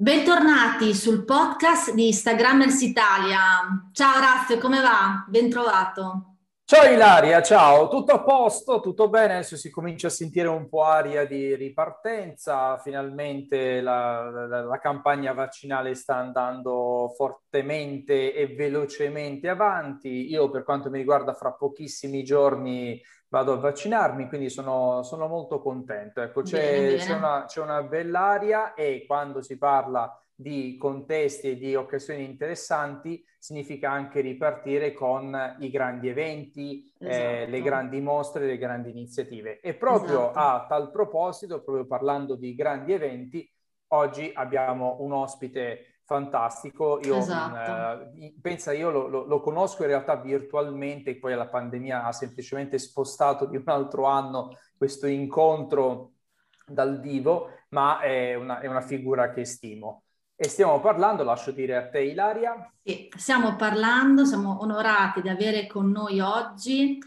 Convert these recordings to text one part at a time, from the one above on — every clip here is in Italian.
Bentornati sul podcast di Instagrammers Italia. Ciao Raffio, come va? Bentrovato. Ciao Ilaria, ciao, tutto a posto, tutto bene, adesso si comincia a sentire un po' aria di ripartenza, finalmente la, la, la, campagna vaccinale sta andando fortemente e velocemente avanti, io per quanto mi riguarda fra pochissimi giorni vado a vaccinarmi, quindi sono, sono molto contento. Ecco, c'è, bene, bene. c'è, una, c'è una bell'aria e quando si parla di contesti e di occasioni interessanti significa anche ripartire con i grandi eventi, esatto. eh, le grandi mostre, le grandi iniziative. E proprio esatto. a tal proposito, proprio parlando di grandi eventi, oggi abbiamo un ospite fantastico. Io esatto. eh, pensa, io lo, lo, lo, conosco in realtà virtualmente, poi la pandemia ha semplicemente spostato di un altro anno questo incontro dal vivo, ma è una, è una figura che stimo. E stiamo parlando, lascio dire a te Ilaria. Sì, stiamo parlando, siamo onorati di avere con noi oggi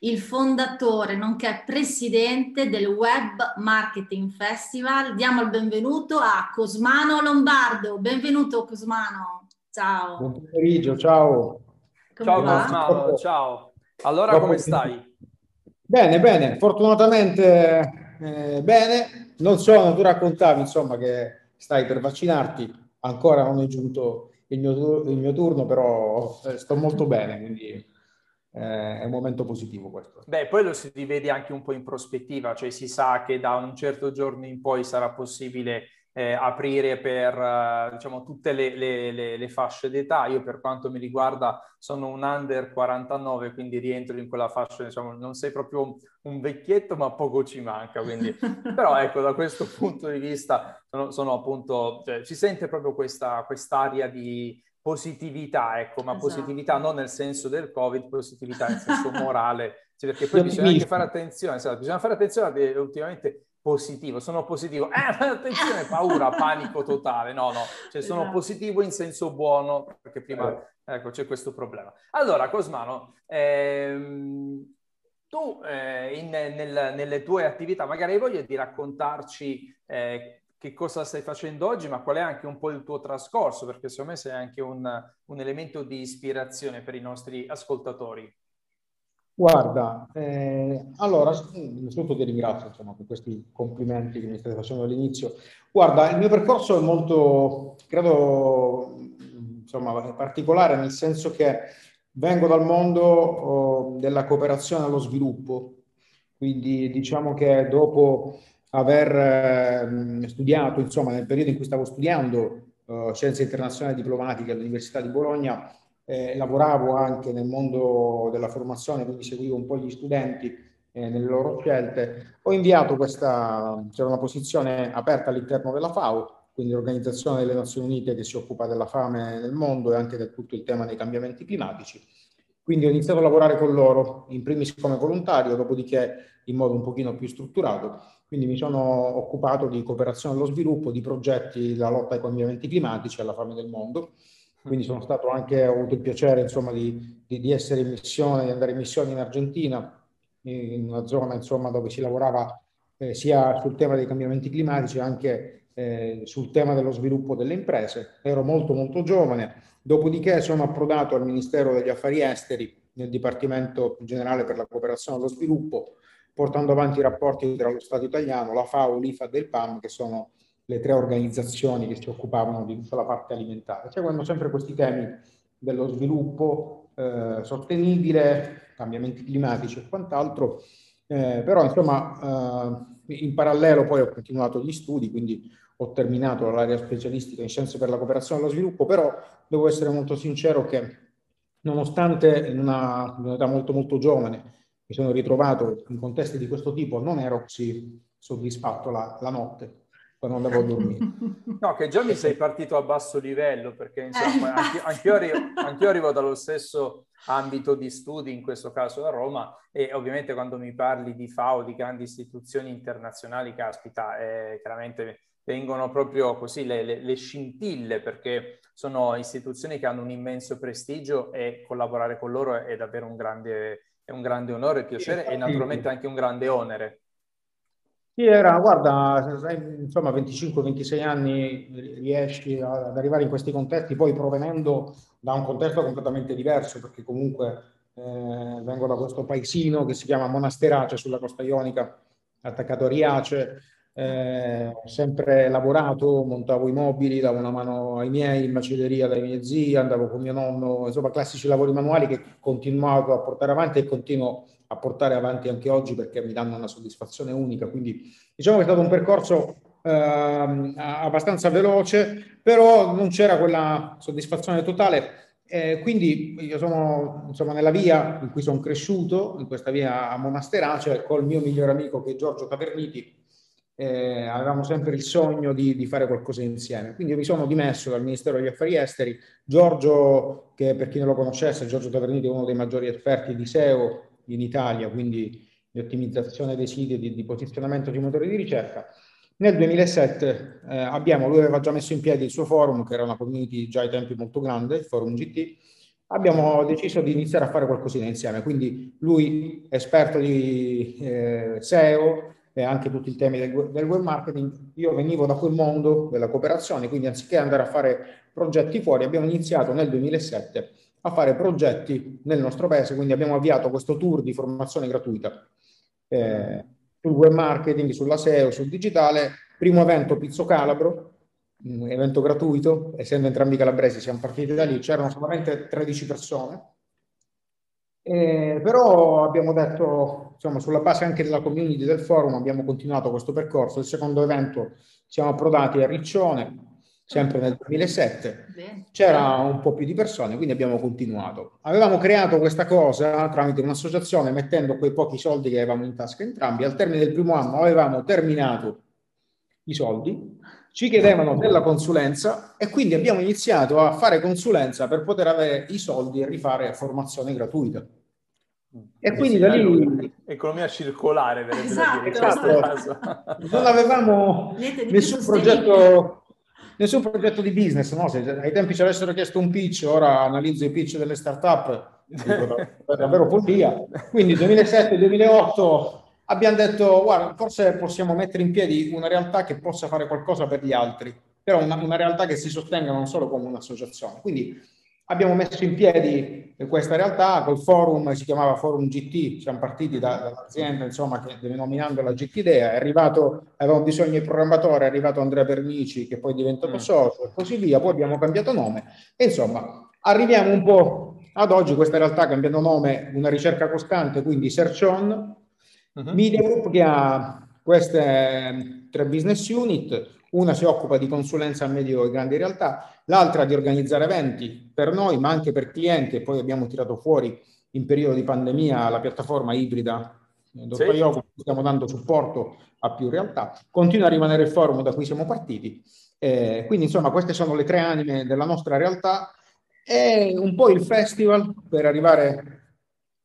il fondatore nonché presidente del Web Marketing Festival. Diamo il benvenuto a Cosmano Lombardo. Benvenuto Cosmano. Ciao. Buon pomeriggio, ciao. Come ciao va? Cosmano, ciao. Allora Dopo come stai? Bene, bene, fortunatamente eh, bene. Non so, non tu raccontavi insomma che stai per vaccinarti, ancora non è giunto il mio, il mio turno, però eh, sto molto bene, quindi eh, è un momento positivo questo. Beh, poi lo si rivede anche un po' in prospettiva, cioè si sa che da un certo giorno in poi sarà possibile eh, aprire per uh, diciamo, tutte le, le, le, le, fasce d'età. Io per quanto mi riguarda sono un under 49, quindi rientro in quella fascia, diciamo, non sei proprio un vecchietto, ma poco ci manca. Quindi... Però ecco, da questo punto di vista sono, sono appunto, cioè, si sente proprio questa quest'aria di positività, ecco, ma esatto. positività non nel senso del Covid, positività nel senso morale, cioè, perché poi bisogna anche fare attenzione, esatto, bisogna fare attenzione che ultimamente positivo, sono positivo, eh, attenzione, paura, panico totale, no, no, cioè sono esatto. positivo in senso buono, perché prima, eh. ecco, c'è questo problema. Allora, Cosmano, ehm, tu eh, in, nel, nelle tue attività, magari hai voglia di raccontarci eh, che cosa stai facendo oggi, ma qual è anche un po' il tuo trascorso, perché secondo me sei anche un, un elemento di ispirazione per i nostri ascoltatori. Guarda, eh, allora, innanzitutto ti ringrazio insomma, per questi complimenti che mi state facendo all'inizio. Guarda, il mio percorso è molto, credo, insomma, particolare, nel senso che vengo dal mondo oh, della cooperazione allo sviluppo, quindi diciamo che dopo aver eh, studiato, insomma, nel periodo in cui stavo studiando eh, scienze internazionali diplomatiche all'Università di Bologna, eh, lavoravo anche nel mondo della formazione, quindi seguivo un po' gli studenti eh, nelle loro scelte. Ho inviato questa, c'era una posizione aperta all'interno della FAO, quindi l'Organizzazione delle Nazioni Unite che si occupa della fame nel mondo e anche del tutto il tema dei cambiamenti climatici. Quindi ho iniziato a lavorare con loro, in primis come volontario, dopodiché in modo un pochino più strutturato quindi mi sono occupato di cooperazione allo sviluppo, di progetti della lotta ai cambiamenti climatici e alla fame del mondo. Quindi sono stato anche, ho avuto il piacere insomma, di, di, di essere in missione, di andare in missione in Argentina, in una zona insomma, dove si lavorava eh, sia sul tema dei cambiamenti climatici, anche eh, sul tema dello sviluppo delle imprese. Ero molto molto giovane, dopodiché sono approdato al Ministero degli Affari Esteri, nel Dipartimento Generale per la Cooperazione allo Sviluppo, portando avanti i rapporti tra lo Stato italiano, la FAO, l'IFAD e il PAM, che sono le tre organizzazioni che si occupavano di tutta la parte alimentare. Seguono sempre questi temi dello sviluppo eh, sostenibile, cambiamenti climatici e quant'altro, eh, però insomma eh, in parallelo poi ho continuato gli studi, quindi ho terminato l'area specialistica in scienze per la cooperazione e lo sviluppo, però devo essere molto sincero che nonostante in una, in un'età molto molto giovane mi sono ritrovato in contesti di questo tipo, non ero così soddisfatto la, la notte. quando andavo a dormire. No, che già mi sei partito a basso livello, perché insomma, anch'io, anch'io, arrivo, anch'io arrivo dallo stesso ambito di studi, in questo caso a Roma, e ovviamente quando mi parli di FAO, di grandi istituzioni internazionali, caspita, eh, chiaramente vengono proprio così le, le, le, scintille, perché sono istituzioni che hanno un immenso prestigio e collaborare con loro è davvero un grande, è un grande onore e piacere e naturalmente anche un grande onere. Sì, era, guarda, insomma, 25-26 anni riesci ad arrivare in questi contesti, poi provenendo da un contesto completamente diverso, perché comunque eh, vengo da questo paesino che si chiama Monasterace sulla costa ionica, attaccato a Riace, eh, sempre lavorato, montavo i mobili, davo una mano ai miei in macelleria dai miei zii, andavo con mio nonno, insomma classici lavori manuali che continuavo a portare avanti e continuo a portare avanti anche oggi perché mi danno una soddisfazione unica. Quindi diciamo che è stato un percorso eh, abbastanza veloce, però non c'era quella soddisfazione totale. Eh, quindi io sono insomma, nella via in cui sono cresciuto, in questa via a Monasterace, col mio migliore amico che è Giorgio Taverniti, eh, avevamo sempre il sogno di, di, fare qualcosa insieme. Quindi io mi sono dimesso dal Ministero degli Affari Esteri. Giorgio, che per chi non lo conoscesse, Giorgio Taverniti è uno dei maggiori esperti di SEO in Italia, quindi di ottimizzazione dei siti e di, di posizionamento di motori di ricerca. Nel 2007 eh, abbiamo, lui aveva già messo in piedi il suo forum, che era una community già ai tempi molto grande, il forum GT, abbiamo deciso di iniziare a fare qualcosina insieme. Quindi lui, esperto di eh, SEO e anche tutti i temi del, del, web marketing, io venivo da quel mondo della cooperazione, quindi anziché andare a fare progetti fuori, abbiamo iniziato nel 2007 a fare progetti nel nostro paese, quindi abbiamo avviato questo tour di formazione gratuita eh, sul web marketing, sulla SEO, sul digitale, primo evento Pizzo Calabro, un evento gratuito, essendo entrambi calabresi siamo partiti da lì, c'erano solamente 13 persone, eh, però abbiamo detto, insomma, sulla base anche della community del forum abbiamo continuato questo percorso, il secondo evento siamo approdati a Riccione, sempre nel 2007, c'era un po' più di persone, quindi abbiamo continuato. Avevamo creato questa cosa tramite un'associazione mettendo quei pochi soldi che avevamo in tasca entrambi. Al termine del primo anno avevamo terminato i soldi, ci chiedevano della consulenza e quindi abbiamo iniziato a fare consulenza per poter avere i soldi e rifare formazione gratuita. E quindi da lì... Economia circolare, esatto, esatto. Non avevamo nessun progetto nessun progetto di business, no? Se ai tempi ci avessero chiesto un pitch, ora analizzo i pitch delle start-up, è davvero follia. Quindi 2007-2008 abbiamo detto, guarda, forse possiamo mettere in piedi una realtà che possa fare qualcosa per gli altri, però una, una realtà che si sostenga non solo come un'associazione. Quindi Abbiamo messo in piedi questa realtà col forum, si chiamava Forum GT, siamo partiti da, dall'azienda insomma, che denominando la GT Idea, è arrivato, avevamo bisogno di programmatore, è arrivato Andrea Pernici che poi è diventato mm. socio e così via, poi abbiamo cambiato nome e insomma arriviamo un po' ad oggi, questa realtà cambiando nome, una ricerca costante, quindi Search On, uh-huh. Media Group che ha queste tre business unit, una si occupa di consulenza a medio e grandi realtà, l'altra di organizzare eventi per noi, ma anche per clienti, e poi abbiamo tirato fuori in periodo di pandemia la piattaforma ibrida Dottor sì. Yoga, stiamo dando supporto a più realtà. Continua a rimanere il forum da cui siamo partiti. Eh, quindi, insomma, queste sono le tre anime della nostra realtà e un po' il festival per arrivare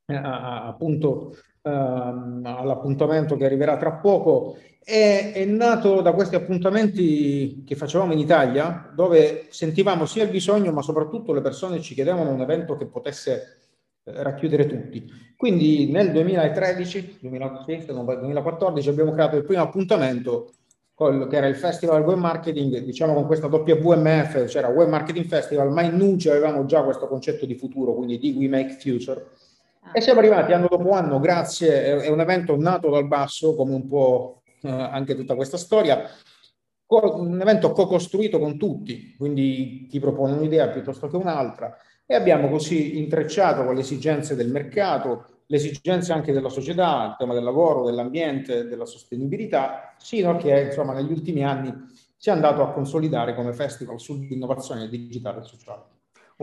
a, a, appunto uh, all'appuntamento che arriverà tra poco è, è, nato da questi appuntamenti che facevamo in Italia, dove sentivamo sia il bisogno, ma soprattutto le persone ci chiedevano un evento che potesse eh, racchiudere tutti. Quindi nel 2013, 2014 abbiamo creato il primo appuntamento col, che era il Festival Web Marketing, diciamo con questa WMF, c'era Web Marketing Festival, ma in Nuce avevamo già questo concetto di futuro, quindi di We Make Future. E siamo arrivati anno dopo anno, grazie, è un evento nato dal basso, come un po' eh, anche tutta questa storia. Un evento co-costruito con tutti, quindi chi propone un'idea piuttosto che un'altra, e abbiamo così intrecciato con le esigenze del mercato, le esigenze anche della società, il tema del lavoro, dell'ambiente, della sostenibilità, sino a che insomma negli ultimi anni si è andato a consolidare come festival sull'innovazione digitale e sociale.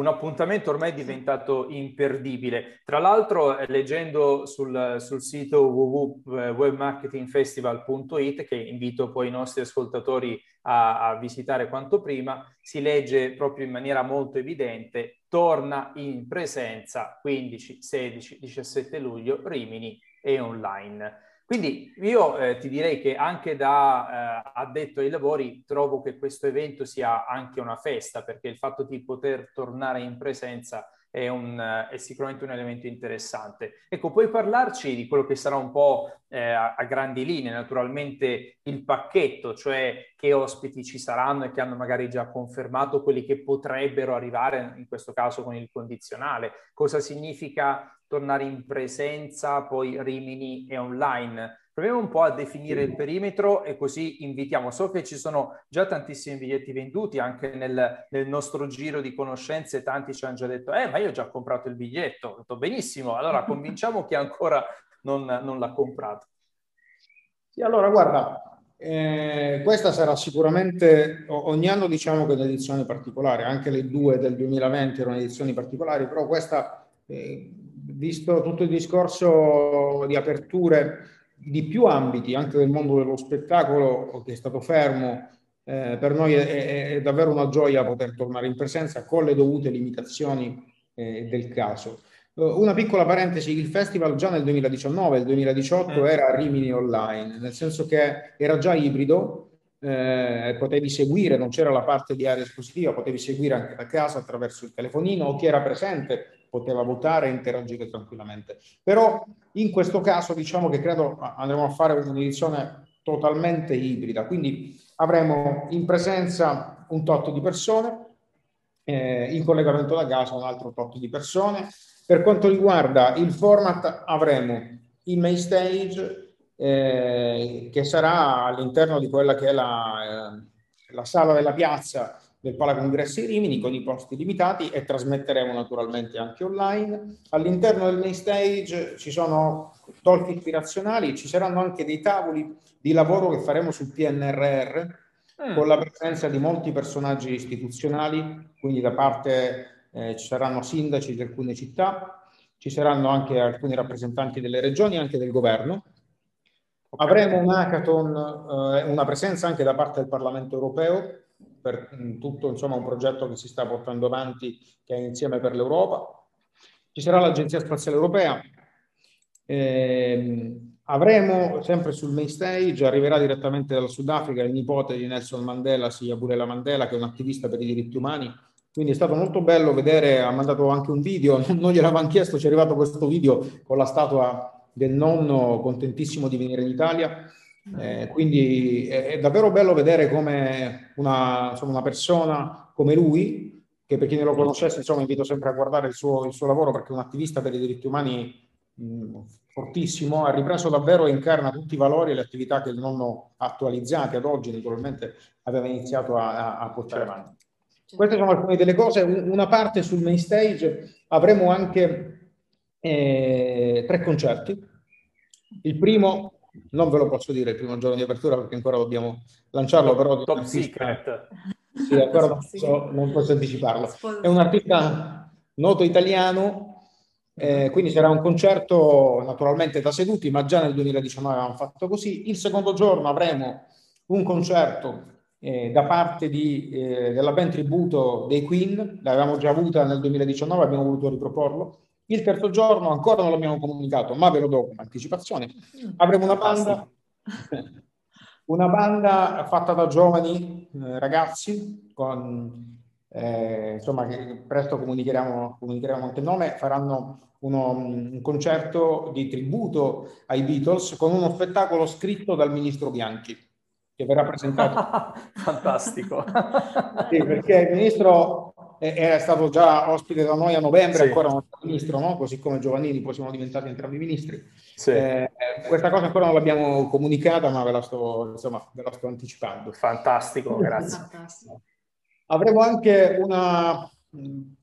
Un appuntamento ormai diventato imperdibile. Tra l'altro, eh, leggendo sul, sul sito www.webmarketingfestival.it, che invito poi i nostri ascoltatori a, a, visitare quanto prima, si legge proprio in maniera molto evidente, torna in presenza 15, 16, 17 luglio, Rimini e online. Quindi io eh, ti direi che anche da eh, addetto ai lavori trovo che questo evento sia anche una festa, perché il fatto di poter tornare in presenza è, un, è sicuramente un elemento interessante. Ecco, puoi parlarci di quello che sarà un po' eh, a, a, grandi linee, naturalmente il pacchetto, cioè che ospiti ci saranno e che hanno magari già confermato quelli che potrebbero arrivare, in questo caso con il condizionale. Cosa significa tornare in presenza, poi Rimini e online. Proviamo un po' a definire il perimetro e così invitiamo. So che ci sono già tantissimi biglietti venduti anche nel, nel nostro giro di conoscenze. Tanti ci hanno già detto, eh, ma io ho già comprato il biglietto. Ho detto, benissimo, allora convinciamo chi ancora non, non l'ha comprato. Sì, allora guarda, eh, questa sarà sicuramente, ogni anno diciamo che è un'edizione particolare, anche le due del 2020 erano edizioni particolari, però questa eh, visto tutto il discorso di aperture di più ambiti, anche del mondo dello spettacolo che è stato fermo, eh, per noi è, è, davvero una gioia poter tornare in presenza con le dovute limitazioni eh, del caso. Uh, una piccola parentesi, il festival già nel 2019, il 2018 era a Rimini Online, nel senso che era già ibrido, eh, potevi seguire, non c'era la parte di area espositiva, potevi seguire anche da casa attraverso il telefonino o chi era presente poteva votare e interagire tranquillamente. Però in questo caso diciamo che credo andremo a fare un'edizione totalmente ibrida, quindi avremo in presenza un tot di persone, eh, in collegamento da casa un altro tot di persone. Per quanto riguarda il format avremo il main stage eh, che sarà all'interno di quella che è la, eh, la sala della piazza del Palacongressi Rimini con i posti limitati e trasmetteremo naturalmente anche online. All'interno del main stage ci sono talk ispirazionali, ci saranno anche dei tavoli di lavoro che faremo sul PNRR mm. con la presenza di molti personaggi istituzionali, quindi da parte eh, ci saranno sindaci di alcune città, ci saranno anche alcuni rappresentanti delle regioni e anche del governo. Avremo un hackathon, eh, una presenza anche da parte del Parlamento europeo per tutto insomma, un progetto che si sta portando avanti che è Insieme per l'Europa. Ci sarà l'Agenzia Spaziale Europea. Eh, avremo sempre sul main stage, arriverà direttamente dal Sudafrica il nipote di Nelson Mandela, sia Burela Mandela, che è un attivista per i diritti umani. Quindi è stato molto bello vedere, ha mandato anche un video, non gliel'avevano chiesto, ci è arrivato questo video con la statua del nonno contentissimo di venire in Italia eh, quindi è, è, davvero bello vedere come una, insomma, una, persona come lui, che per chi non lo conoscesse, insomma, invito sempre a guardare il suo, il suo lavoro perché è un attivista per i diritti umani mh, fortissimo, ha ripreso davvero e incarna tutti i valori e le attività che il nonno attualizzati ad oggi, naturalmente, aveva iniziato a, a portare certo. avanti. Queste sono alcune delle cose. Una parte sul main stage avremo anche eh, tre concerti. Il primo non ve lo posso dire il primo giorno di apertura perché ancora dobbiamo lanciarlo, però... Top secret. Sì, ancora non posso, non posso anticiparlo. È un artista noto italiano, eh, quindi sarà un concerto naturalmente da seduti, ma già nel 2019 avevamo fatto così. Il secondo giorno avremo un concerto eh, da parte di, eh, della band tributo dei Queen, l'avevamo già avuta nel 2019, abbiamo voluto riproporlo. Il terzo giorno ancora non l'abbiamo comunicato, ma ve lo do con anticipazione. Avremo una banda, una banda fatta da giovani eh, ragazzi, con, eh, insomma, che presto comunicheremo, comunicheremo anche il nome, faranno uno, un concerto di tributo ai Beatles con uno spettacolo scritto dal ministro Bianchi che verrà presentato. Fantastico. sì, perché il ministro era stato già ospite da noi a novembre, sì. ancora non è ministro, no? così come Giovannini, poi siamo diventati entrambi ministri. Sì. Eh, questa cosa ancora non l'abbiamo comunicata, ma ve la sto, insomma, ve la sto anticipando. Fantastico, grazie. Fantastico. Avremo anche una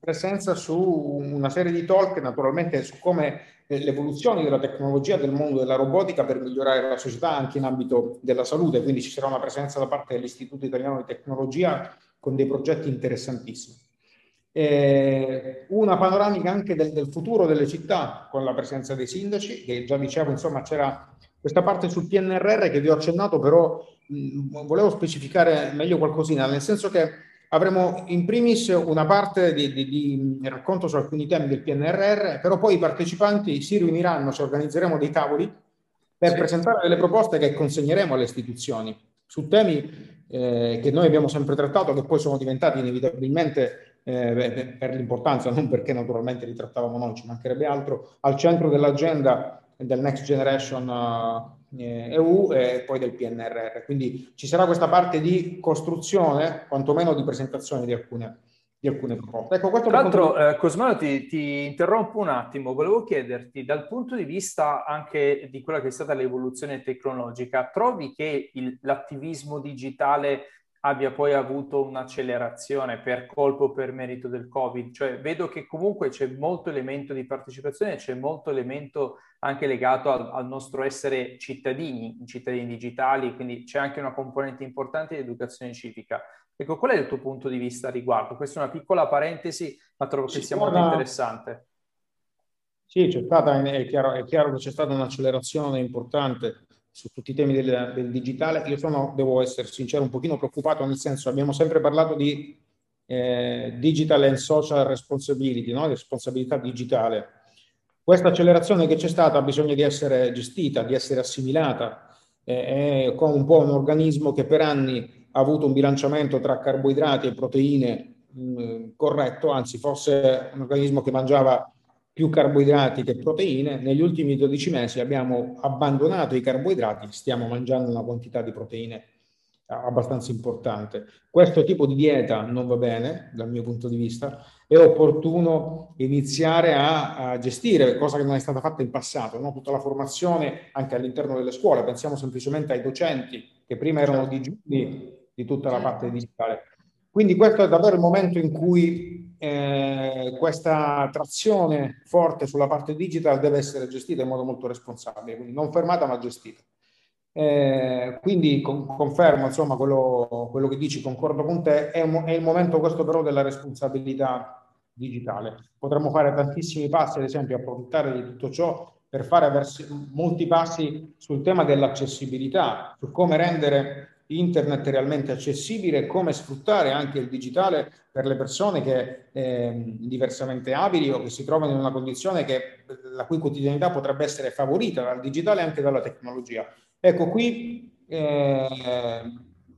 presenza su una serie di talk, naturalmente, su come l'evoluzione della tecnologia del mondo della robotica per migliorare la società anche in ambito della salute, quindi ci sarà una presenza da parte dell'Istituto Italiano di Tecnologia con dei progetti interessantissimi. Eh, una panoramica anche del, del, futuro delle città con la presenza dei sindaci, che già dicevo, insomma, c'era questa parte sul PNRR che vi ho accennato, però mh, volevo specificare meglio qualcosina, nel senso che avremo in primis una parte di, di, di, racconto su alcuni temi del PNRR, però poi i partecipanti si riuniranno, ci organizzeremo dei tavoli per sì. presentare delle proposte che consegneremo alle istituzioni su temi eh, che noi abbiamo sempre trattato, che poi sono diventati inevitabilmente eh, per l'importanza, non perché naturalmente li trattavamo noi, ci mancherebbe altro, al centro dell'agenda del Next Generation eh, EU e poi del PNRR. Quindi ci sarà questa parte di costruzione, quantomeno di presentazione di alcune, di alcune proposte. Ecco, Tra l'altro, di... eh, Cosmano, ti, ti, interrompo un attimo, volevo chiederti, dal punto di vista anche di quella che è stata l'evoluzione tecnologica, trovi che il, l'attivismo digitale abbia poi avuto un'accelerazione per colpo o per merito del Covid. Cioè, vedo che comunque c'è molto elemento di partecipazione, c'è molto elemento anche legato al, al nostro essere cittadini, cittadini digitali, quindi c'è anche una componente importante di educazione civica. Ecco, qual è il tuo punto di vista a riguardo? Questa è una piccola parentesi, ma trovo che sia molto interessante. Sì, c'è stata, è chiaro, è chiaro che c'è stata un'accelerazione importante su tutti i temi del, del, digitale. Io sono, devo essere sincero, un pochino preoccupato, nel senso abbiamo sempre parlato di eh, digital and social responsibility, no? responsabilità digitale. Questa accelerazione che c'è stata ha bisogno di essere gestita, di essere assimilata, eh, come un po' un organismo che per anni ha avuto un bilanciamento tra carboidrati e proteine mh, corretto, anzi forse un organismo che mangiava più carboidrati che proteine. Negli ultimi 12 mesi abbiamo abbandonato i carboidrati, stiamo mangiando una quantità di proteine abbastanza importante. Questo tipo di dieta non va bene dal mio punto di vista, è opportuno iniziare a, a gestire, cosa che non è stata fatta in passato, no? tutta la formazione anche all'interno delle scuole, pensiamo semplicemente ai docenti che prima erano digiuni di tutta la parte digitale. Quindi questo è davvero il momento in cui eh, questa trazione forte sulla parte digital deve essere gestita in modo molto responsabile, quindi non fermata ma gestita. Eh, quindi con, confermo insomma quello, quello, che dici, concordo con te, è, è, il momento questo però della responsabilità digitale. Potremmo fare tantissimi passi, ad esempio, approfittare di tutto ciò per fare molti passi sul tema dell'accessibilità, su come rendere internet realmente accessibile, come sfruttare anche il digitale per le persone che eh, diversamente abili o che si trovano in una condizione che, la cui quotidianità potrebbe essere favorita dal digitale e anche dalla tecnologia. Ecco, qui eh,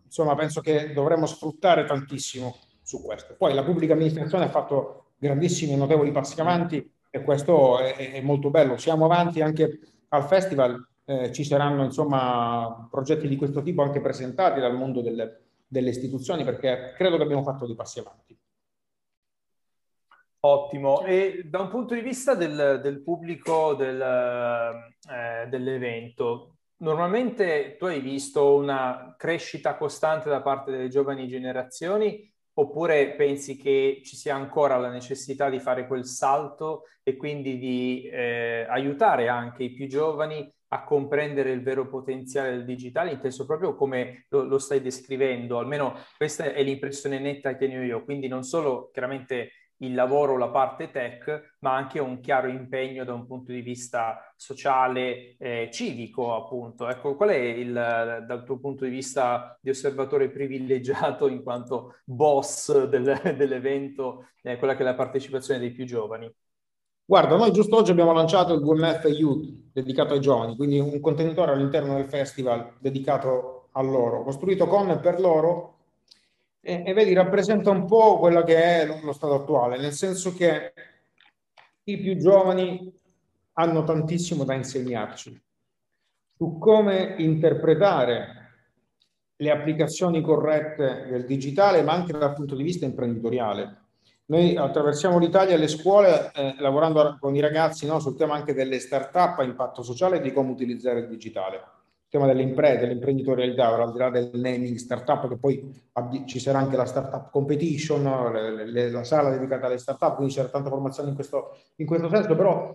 insomma penso che dovremmo sfruttare tantissimo su questo. Poi la pubblica amministrazione ha fatto grandissimi e notevoli passi avanti e questo è, è molto bello. Siamo avanti anche al festival eh, ci saranno insomma progetti di questo tipo anche presentati dal mondo delle, delle istituzioni perché credo che abbiamo fatto dei passi avanti. Ottimo, e da un punto di vista del, del pubblico del, eh, dell'evento, normalmente tu hai visto una crescita costante da parte delle giovani generazioni oppure pensi che ci sia ancora la necessità di fare quel salto e quindi di eh, aiutare anche i più giovani a comprendere il vero potenziale del digitale, inteso proprio come lo, lo, stai descrivendo, almeno questa è l'impressione netta che ne ho io, quindi non solo chiaramente il lavoro, la parte tech, ma anche un chiaro impegno da un punto di vista sociale, eh, civico, appunto. Ecco, qual è il, dal tuo punto di vista di osservatore privilegiato in quanto boss del, dell'evento, eh, quella che è la partecipazione dei più giovani? Guarda, noi giusto oggi abbiamo lanciato il WMF Youth dedicato ai giovani, quindi un contenitore all'interno del festival dedicato a loro, costruito con e per loro. E, e vedi, rappresenta un po' quello che è lo, stato attuale, nel senso che i più giovani hanno tantissimo da insegnarci su come interpretare le applicazioni corrette del digitale, ma anche dal punto di vista imprenditoriale noi attraversiamo l'Italia e le scuole eh, lavorando con i ragazzi no, sul tema anche delle start-up a impatto sociale e di come utilizzare il digitale. Il tema delle imprese, dell'imprenditorialità, al di là del naming startup, che poi ci sarà anche la startup competition, le, le, la sala dedicata alle startup, quindi c'era tanta formazione in questo, in questo senso, però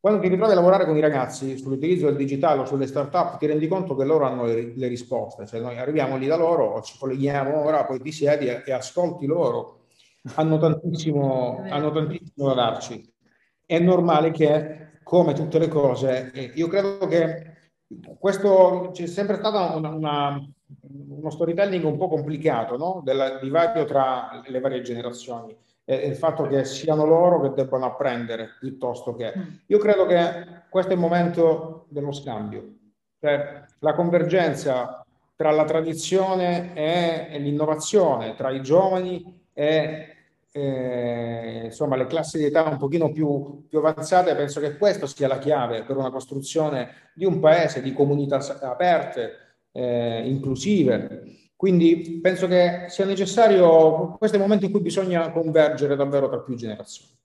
quando ti ritrovi a lavorare con i ragazzi sull'utilizzo del digitale o sulle startup, ti rendi conto che loro hanno le, le risposte, cioè noi arriviamo lì da loro, ci colleghiamo ora, poi ti siedi e, e ascolti loro hanno tantissimo, hanno tantissimo da darci. È normale che, come tutte le cose, io credo che questo c'è sempre stato una, una, uno storytelling un po' complicato, no? Del divario tra le varie generazioni e il fatto che siano loro che debbano apprendere piuttosto che. Mm. Io credo che questo è il momento dello scambio, cioè la convergenza tra la tradizione e, l'innovazione, tra i giovani e eh, insomma, le classi di età un pochino più, più, avanzate, penso che questa sia la chiave per una costruzione di un paese, di comunità aperte, eh, inclusive. Quindi penso che sia necessario, questo è il momento in cui bisogna convergere davvero tra più generazioni.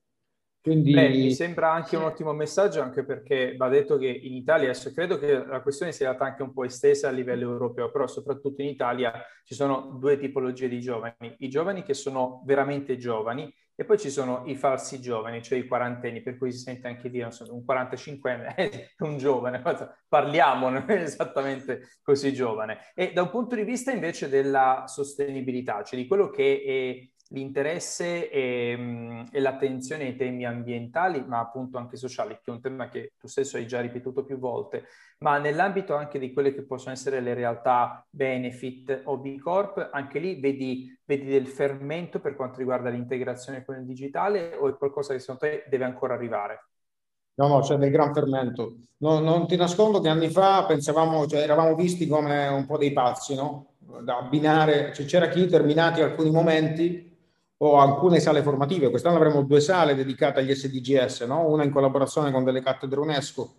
Quindi... Beh, mi sembra anche un ottimo messaggio, anche perché va detto che in Italia, adesso credo che la questione sia stata anche un po' estesa a livello europeo, però soprattutto in Italia ci sono due tipologie di giovani, i giovani che sono veramente giovani e poi ci sono i falsi giovani, cioè i quarantenni, per cui si sente anche dire, so, un 45enne è un giovane, parliamo, non è esattamente così giovane. E da un punto di vista invece della sostenibilità, cioè di quello che è l'interesse e, e, l'attenzione ai temi ambientali, ma appunto anche sociali, che è un tema che tu stesso hai già ripetuto più volte, ma nell'ambito anche di quelle che possono essere le realtà benefit o B Corp, anche lì vedi, vedi del fermento per quanto riguarda l'integrazione con il digitale o è qualcosa che secondo te deve ancora arrivare? No, no, c'è del gran fermento. No, non ti nascondo che anni fa pensavamo, cioè, eravamo visti come un po' dei pazzi, no? Da abbinare, cioè, c'era chi terminati alcuni momenti o alcune sale formative. Quest'anno avremo due sale dedicate agli SDGS, no? una in collaborazione con delle cattedre UNESCO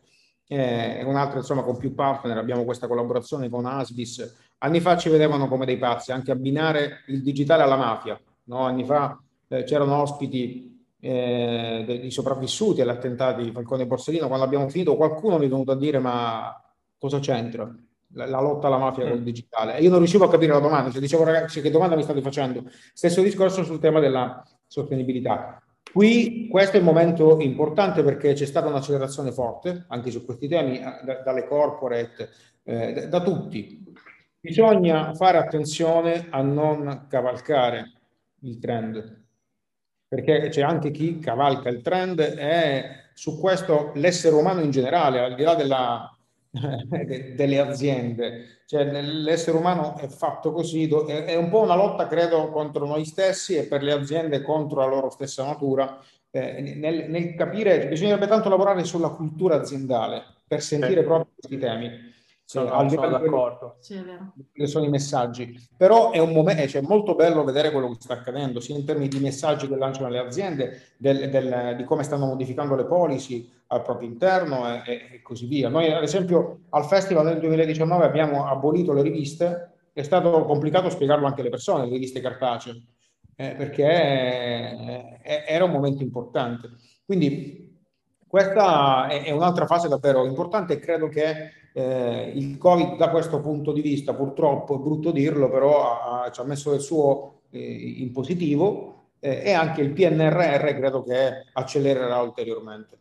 eh, e un'altra insomma con più partner. Abbiamo questa collaborazione con Asbis. Anni fa ci vedevano come dei pazzi, anche abbinare il digitale alla mafia. No? Anni fa eh, c'erano ospiti eh, dei sopravvissuti agli attentati di Falcone e Borsellino. Quando abbiamo finito qualcuno mi è venuto a dire ma cosa c'entra? La, la lotta alla mafia mm. col digitale. Io non riuscivo a capire la domanda, cioè dicevo ragazzi che domanda mi state facendo? Stesso discorso sul tema della sostenibilità. Qui questo è il momento importante perché c'è stata un'accelerazione forte anche su questi temi, eh, da, dalle corporate, eh, da, da tutti. Bisogna fare attenzione a non cavalcare il trend, perché c'è anche chi cavalca il trend e su questo l'essere umano in generale, al di là della delle aziende. Cioè, l'essere umano è fatto così, è un po' una lotta, credo, contro noi stessi e per le aziende contro la loro stessa natura. Eh, nel, nel, capire, bisognerebbe tanto lavorare sulla cultura aziendale per sentire sì. proprio questi temi. Sono, eh, sono d'accordo. Che sono i messaggi. Però è un momento, cioè, molto bello vedere quello che sta accadendo, sia in termini di messaggi che lanciano le aziende, del, del, di come stanno modificando le policy al proprio interno e, e, così via. Noi, ad esempio, al Festival nel 2019 abbiamo abolito le riviste, è stato complicato spiegarlo anche alle persone, le riviste cartacee, eh, perché eh, era un momento importante. Quindi questa è, un'altra fase davvero importante e credo che eh, il Covid da questo punto di vista, purtroppo è brutto dirlo, però ha, ci ha messo del suo eh, in positivo eh, e anche il PNRR credo che accelererà ulteriormente.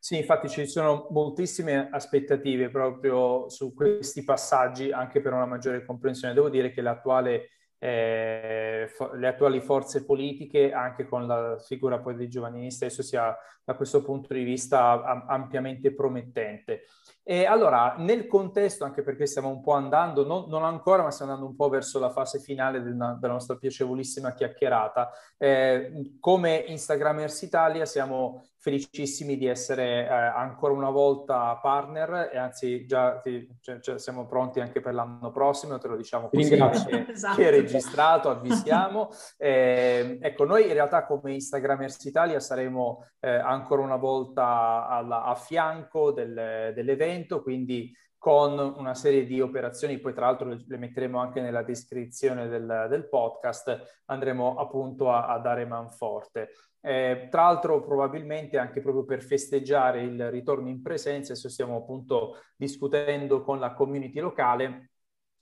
Sì, infatti ci sono moltissime aspettative proprio su questi passaggi, anche per una maggiore comprensione. Devo dire che l'attuale eh, le attuali forze politiche, anche con la figura poi dei giovanini stesso, sia da questo punto di vista ampiamente promettente. E allora, nel contesto, anche perché stiamo un po' andando, non, non ancora, ma stiamo andando un po' verso la fase finale della, della nostra piacevolissima chiacchierata, eh, come Instagramers Italia siamo felicissimi di essere eh, ancora una volta partner e anzi già ti, cioè, cioè, siamo pronti anche per l'anno prossimo, te lo diciamo così, che, esatto. che, è registrato, avvisiamo. Eh, ecco, noi in realtà come Instagramers Italia saremo eh, ancora una volta alla, a fianco del, dell'evento, quindi con una serie di operazioni, poi tra l'altro le metteremo anche nella descrizione del, del podcast, andremo appunto a, a dare manforte. Eh, tra l'altro probabilmente anche proprio per festeggiare il ritorno in presenza, adesso stiamo appunto discutendo con la community locale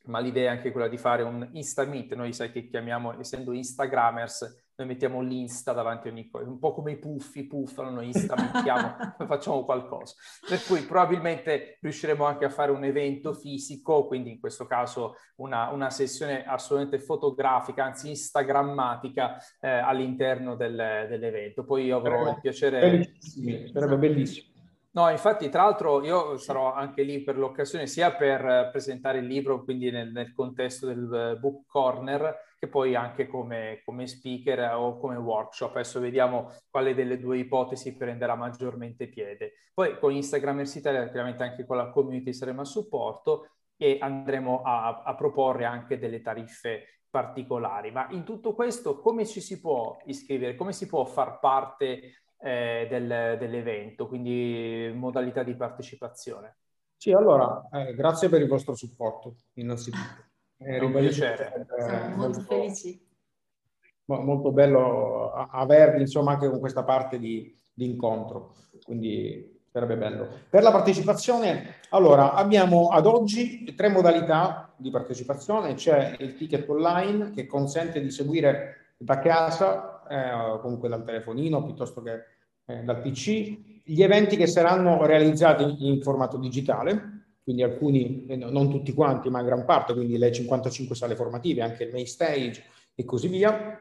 ma l'idea è anche quella di fare un Insta Meet, noi sai che chiamiamo, essendo Instagrammers, noi mettiamo l'Insta davanti a ogni cosa, un po' come i puffi puffano, Insta mettiamo, facciamo qualcosa. Per cui probabilmente riusciremo anche a fare un evento fisico, quindi in questo caso una, una sessione assolutamente fotografica, anzi instagrammatica eh, all'interno del, dell'evento. Poi io avrò il piacere... Bellissimo, sarebbe bellissimo. No, infatti, tra l'altro io sarò anche lì per l'occasione, sia per eh, presentare il libro, quindi nel, nel contesto del eh, Book Corner, che poi anche come, come, speaker o come workshop. Adesso vediamo quale delle due ipotesi prenderà maggiormente piede. Poi con Instagram Italia, chiaramente anche con la community saremo a supporto e andremo a, a proporre anche delle tariffe particolari. Ma in tutto questo come ci si può iscrivere? Come si può far parte eh, del, dell'evento, quindi modalità di partecipazione. Sì, allora, eh, grazie per il vostro supporto, innanzitutto. Eh, È un piacere. Eh, Siamo molto, felici. Molto bello avervi, insomma, anche con questa parte di, di incontro, quindi sarebbe bello. Per la partecipazione, allora, abbiamo ad oggi tre modalità di partecipazione. C'è il ticket online che consente di seguire da casa, eh, comunque dal telefonino, piuttosto che eh, dal PC, gli eventi che saranno realizzati in formato digitale, quindi alcuni, eh, non tutti quanti, ma gran parte, quindi le 55 sale formative, anche il main stage e così via.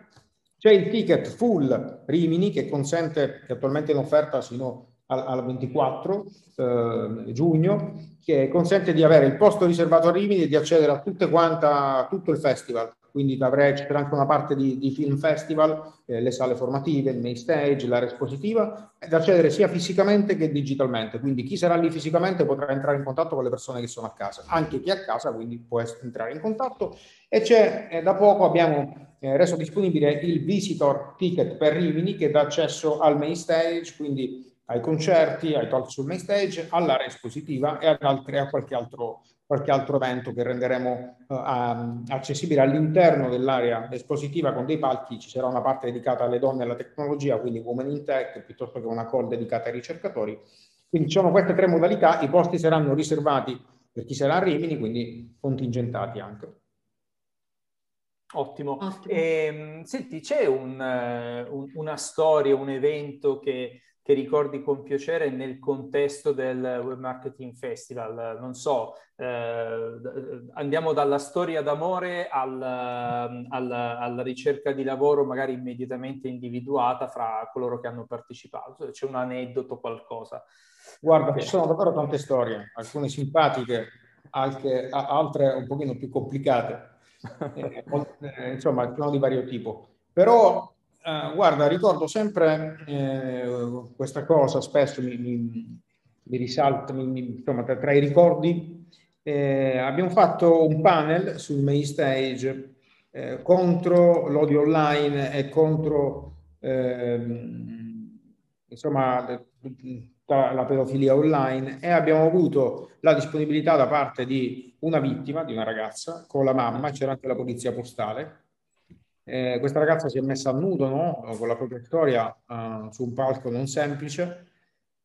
C'è il ticket full Rimini che consente, che attualmente è in offerta sino al, al 24 eh, giugno, che consente di avere il posto riservato a Rimini e di accedere a quanta, a tutto il festival quindi avrei, c'era anche una parte di, di film festival, eh, le sale formative, il main stage, l'area espositiva, da accedere sia fisicamente che digitalmente. Quindi chi sarà lì fisicamente potrà entrare in contatto con le persone che sono a casa, anche chi è a casa quindi può entrare in contatto. E c'è, eh, da poco abbiamo eh, reso disponibile il visitor ticket per Rimini che dà accesso al main stage, quindi ai concerti, ai talk sul main stage, all'area espositiva e ad altri, a qualche altro qualche altro evento che renderemo uh, accessibile all'interno dell'area espositiva con dei palchi. Ci sarà una parte dedicata alle donne e alla tecnologia, quindi Women in Tech, piuttosto che una call dedicata ai ricercatori. Quindi ci sono queste tre modalità, i posti saranno riservati per chi sarà a Rimini, quindi contingentati anche. Ottimo. Ottimo. E, ehm, senti, c'è un, un, una storia, un evento che che ricordi con piacere nel contesto del Web Marketing Festival? Non so, eh, andiamo dalla storia d'amore al, al, alla ricerca di lavoro magari immediatamente individuata fra coloro che hanno partecipato. C'è un aneddoto, qualcosa? Guarda, ci sono davvero tante storie, alcune simpatiche, anche, altre un pochino più complicate, eh, eh, insomma, sono di vario tipo. Però Uh, guarda, ricordo sempre eh, questa cosa, spesso mi, mi, mi risalta, mi, insomma, tra, tra, i ricordi. Eh, abbiamo fatto un panel sul main stage eh, contro l'odio online e contro ehm, insomma, la pedofilia online e abbiamo avuto la disponibilità da parte di una vittima, di una ragazza, con la mamma, c'era anche la polizia postale eh, questa ragazza si è messa a nudo no? con la propria storia uh, su un palco non semplice.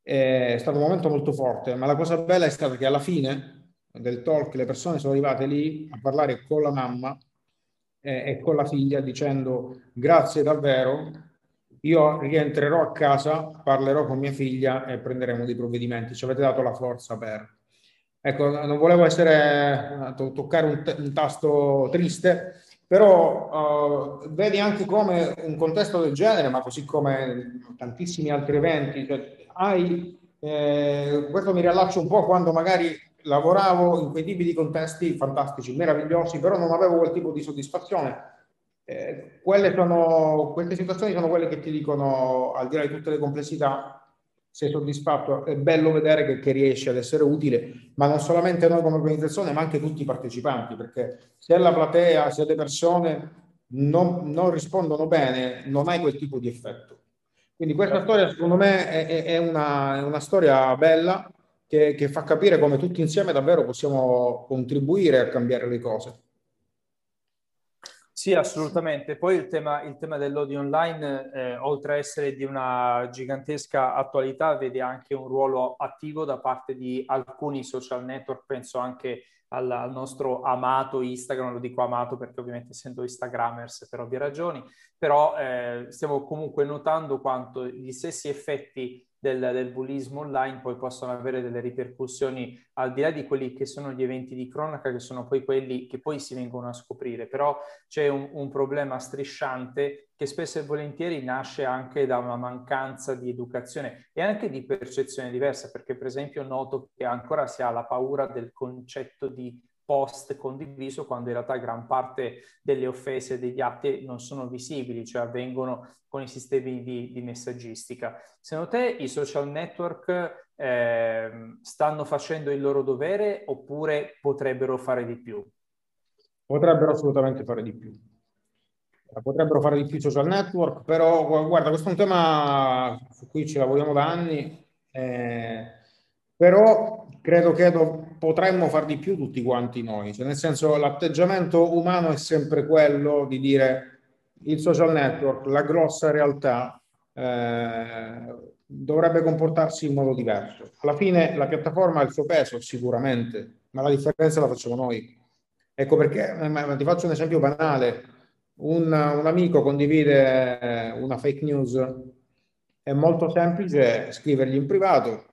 È stato un momento molto forte, ma la cosa bella è stata che alla fine del talk le persone sono arrivate lì a parlare con la mamma eh, e con la figlia dicendo grazie davvero, io rientrerò a casa, parlerò con mia figlia e prenderemo dei provvedimenti. Ci avete dato la forza per... Ecco, non volevo essere, toccare un, t- un tasto triste, però uh, vedi anche come un contesto del genere, ma così come tantissimi altri eventi, cioè, hai, eh, questo mi riallaccio un po' quando magari lavoravo in quei tipi di contesti fantastici, meravigliosi, però non avevo quel tipo di soddisfazione. Eh, sono, queste situazioni sono quelle che ti dicono, al di là di tutte le complessità, sei soddisfatto, è bello vedere che, che, riesci ad essere utile, ma non solamente noi come organizzazione, ma anche tutti i partecipanti, perché se la platea, se le persone non, non rispondono bene, non hai quel tipo di effetto. Quindi questa storia secondo me è, è, una, è una, storia bella che, che fa capire come tutti insieme davvero possiamo contribuire a cambiare le cose. Sì, assolutamente. Poi il tema, il tema dell'odio online, eh, oltre a essere di una gigantesca attualità, vede anche un ruolo attivo da parte di alcuni social network, penso anche al, al, nostro amato Instagram, lo dico amato perché ovviamente essendo Instagrammers per ovvie ragioni, però eh, stiamo comunque notando quanto gli stessi effetti del, del, bullismo online poi possono avere delle ripercussioni al di là di quelli che sono gli eventi di cronaca, che sono poi quelli che poi si vengono a scoprire. Però c'è un, un problema strisciante che spesso e volentieri nasce anche da una mancanza di educazione e anche di percezione diversa, perché per esempio noto che ancora si ha la paura del concetto di post condiviso quando in realtà gran parte delle offese e degli atti non sono visibili, cioè avvengono con i sistemi di, di messaggistica. Secondo te i social network eh, stanno facendo il loro dovere oppure potrebbero fare di più? Potrebbero assolutamente fare di più. Potrebbero fare di più i social network, però guarda, questo è un tema su cui ci lavoriamo da anni, eh, però credo che potremmo far di più tutti quanti noi, cioè, nel senso l'atteggiamento umano è sempre quello di dire il social network, la grossa realtà, eh, dovrebbe comportarsi in modo diverso. Alla fine la piattaforma ha il suo peso sicuramente, ma la differenza la facciamo noi. Ecco perché, eh, ti faccio un esempio banale, un, un amico condivide una fake news, è molto semplice scrivergli in privato,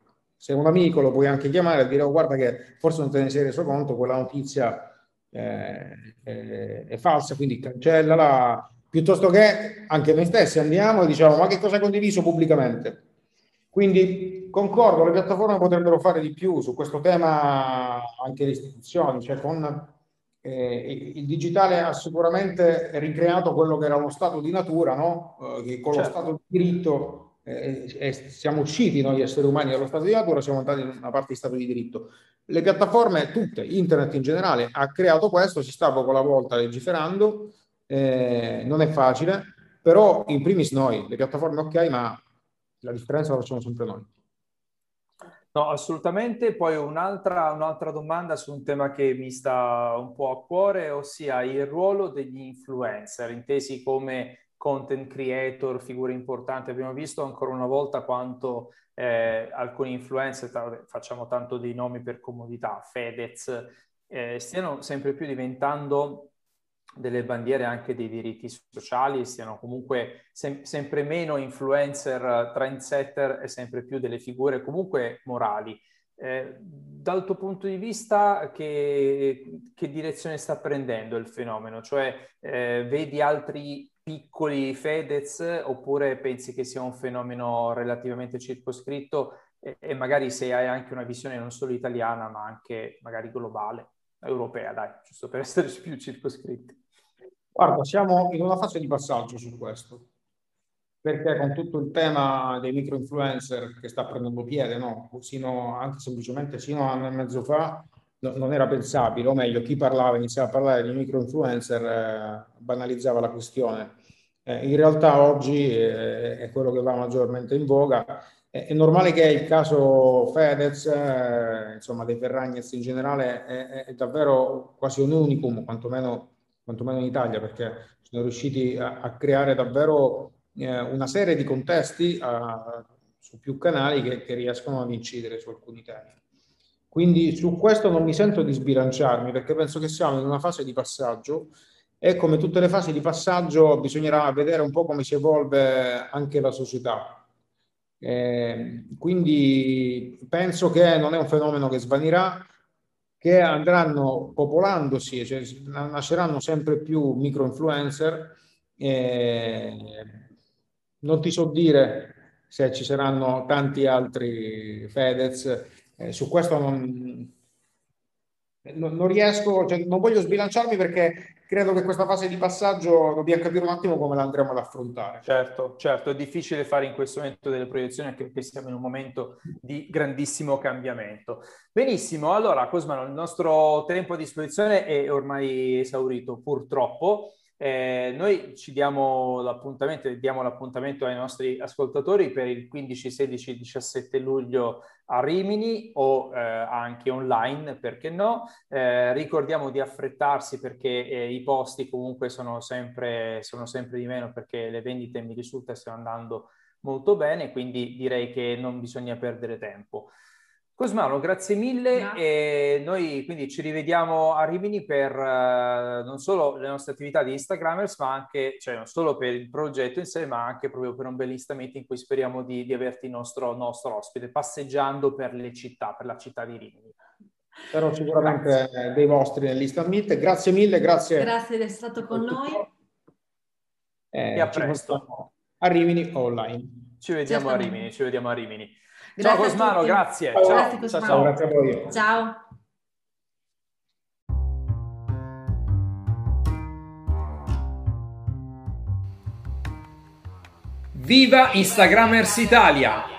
se un amico lo puoi anche chiamare e dire oh, guarda che forse non te ne sei reso conto, quella notizia eh, è, è, falsa, quindi cancellala, piuttosto che anche noi stessi andiamo e diciamo ma che cosa hai condiviso pubblicamente? Quindi concordo, le piattaforme potrebbero fare di più su questo tema anche le istituzioni, cioè con eh, il digitale ha sicuramente ricreato quello che era lo stato di natura, no? eh, che con certo. lo stato di diritto eh, siamo usciti noi esseri umani dallo stato di natura, siamo andati in una parte di stato di diritto. Le piattaforme, tutte, internet in generale, ha creato questo, si sta poco alla volta legiferando, eh, non è facile, però in primis noi, le piattaforme ok, ma la differenza la facciamo sempre noi. No, assolutamente. Poi un'altra, un'altra domanda su un tema che mi sta un po' a cuore, ossia il ruolo degli influencer, intesi come content creator, figure importanti. Abbiamo visto ancora una volta quanto eh, alcuni influencer, facciamo tanto dei nomi per comodità, Fedez, eh, stiano sempre più diventando delle bandiere anche dei diritti sociali, stiano comunque sem- sempre meno influencer, trendsetter e sempre più delle figure comunque morali. Eh, dal tuo punto di vista, che, che, direzione sta prendendo il fenomeno? Cioè, eh, vedi altri piccoli Fedez oppure pensi che sia un fenomeno relativamente circoscritto e, e, magari se hai anche una visione non solo italiana ma anche magari globale, europea, dai, giusto per essere più circoscritti. Guarda, siamo in una fase di passaggio su questo, perché con tutto il tema dei micro influencer che sta prendendo piede, no? Sino, anche semplicemente sino a un anno e mezzo fa, non era pensabile, o meglio, chi parlava, iniziava a parlare di micro influencer, eh, banalizzava la questione. Eh, in realtà oggi eh, è quello che va maggiormente in voga. è normale che il caso Fedez, eh, insomma, dei Ferragnez in generale, è, è, davvero quasi un unicum, quantomeno, quantomeno in Italia, perché sono riusciti a, a creare davvero eh, una serie di contesti su più canali che, che riescono ad incidere su alcuni temi. Quindi su questo non mi sento di sbilanciarmi perché penso che siamo in una fase di passaggio e come tutte le fasi di passaggio bisognerà vedere un po' come si evolve anche la società. Eh, quindi penso che non è un fenomeno che svanirà, che andranno popolandosi, cioè nasceranno sempre più micro influencer. Eh, non ti so dire se ci saranno tanti altri Fedez eh, su questo non, non, non riesco, cioè, non voglio sbilanciarmi perché credo che questa fase di passaggio dobbiamo capire un attimo come la andremo ad affrontare. Certo, certo, è difficile fare in questo momento delle proiezioni anche perché siamo in un momento di grandissimo cambiamento. Benissimo, allora Cosmano, il nostro tempo a disposizione è ormai esaurito purtroppo. Eh, noi ci diamo l'appuntamento, diamo l'appuntamento ai nostri ascoltatori per il 15, 16, 17 luglio a Rimini o eh, anche online, perché no? Eh, ricordiamo di affrettarsi perché eh, i posti comunque sono sempre, sono sempre di meno perché le vendite mi risulta stiano andando molto bene, quindi direi che non bisogna perdere tempo. Cosmano, grazie mille grazie. e noi quindi ci rivediamo a Rimini per uh, non solo le nostre attività di Instagrammers, ma anche, cioè non solo per il progetto in sé, ma anche proprio per un bel instamento in cui speriamo di, di averti nostro, nostro ospite, passeggiando per le città, per la città di Rimini. Spero sicuramente grazie. dei vostri nell'Insta Meet. Grazie mille, grazie. Grazie di essere stato con noi. Eh, e a presto. A Rimini online. Ci vediamo a Rimini, ci vediamo a Rimini. Grazie ciao Cosmano, grazie. Ciao, grazie, Cosmano. ciao, grazie a voi. Ciao. Viva Instagrammers Italia!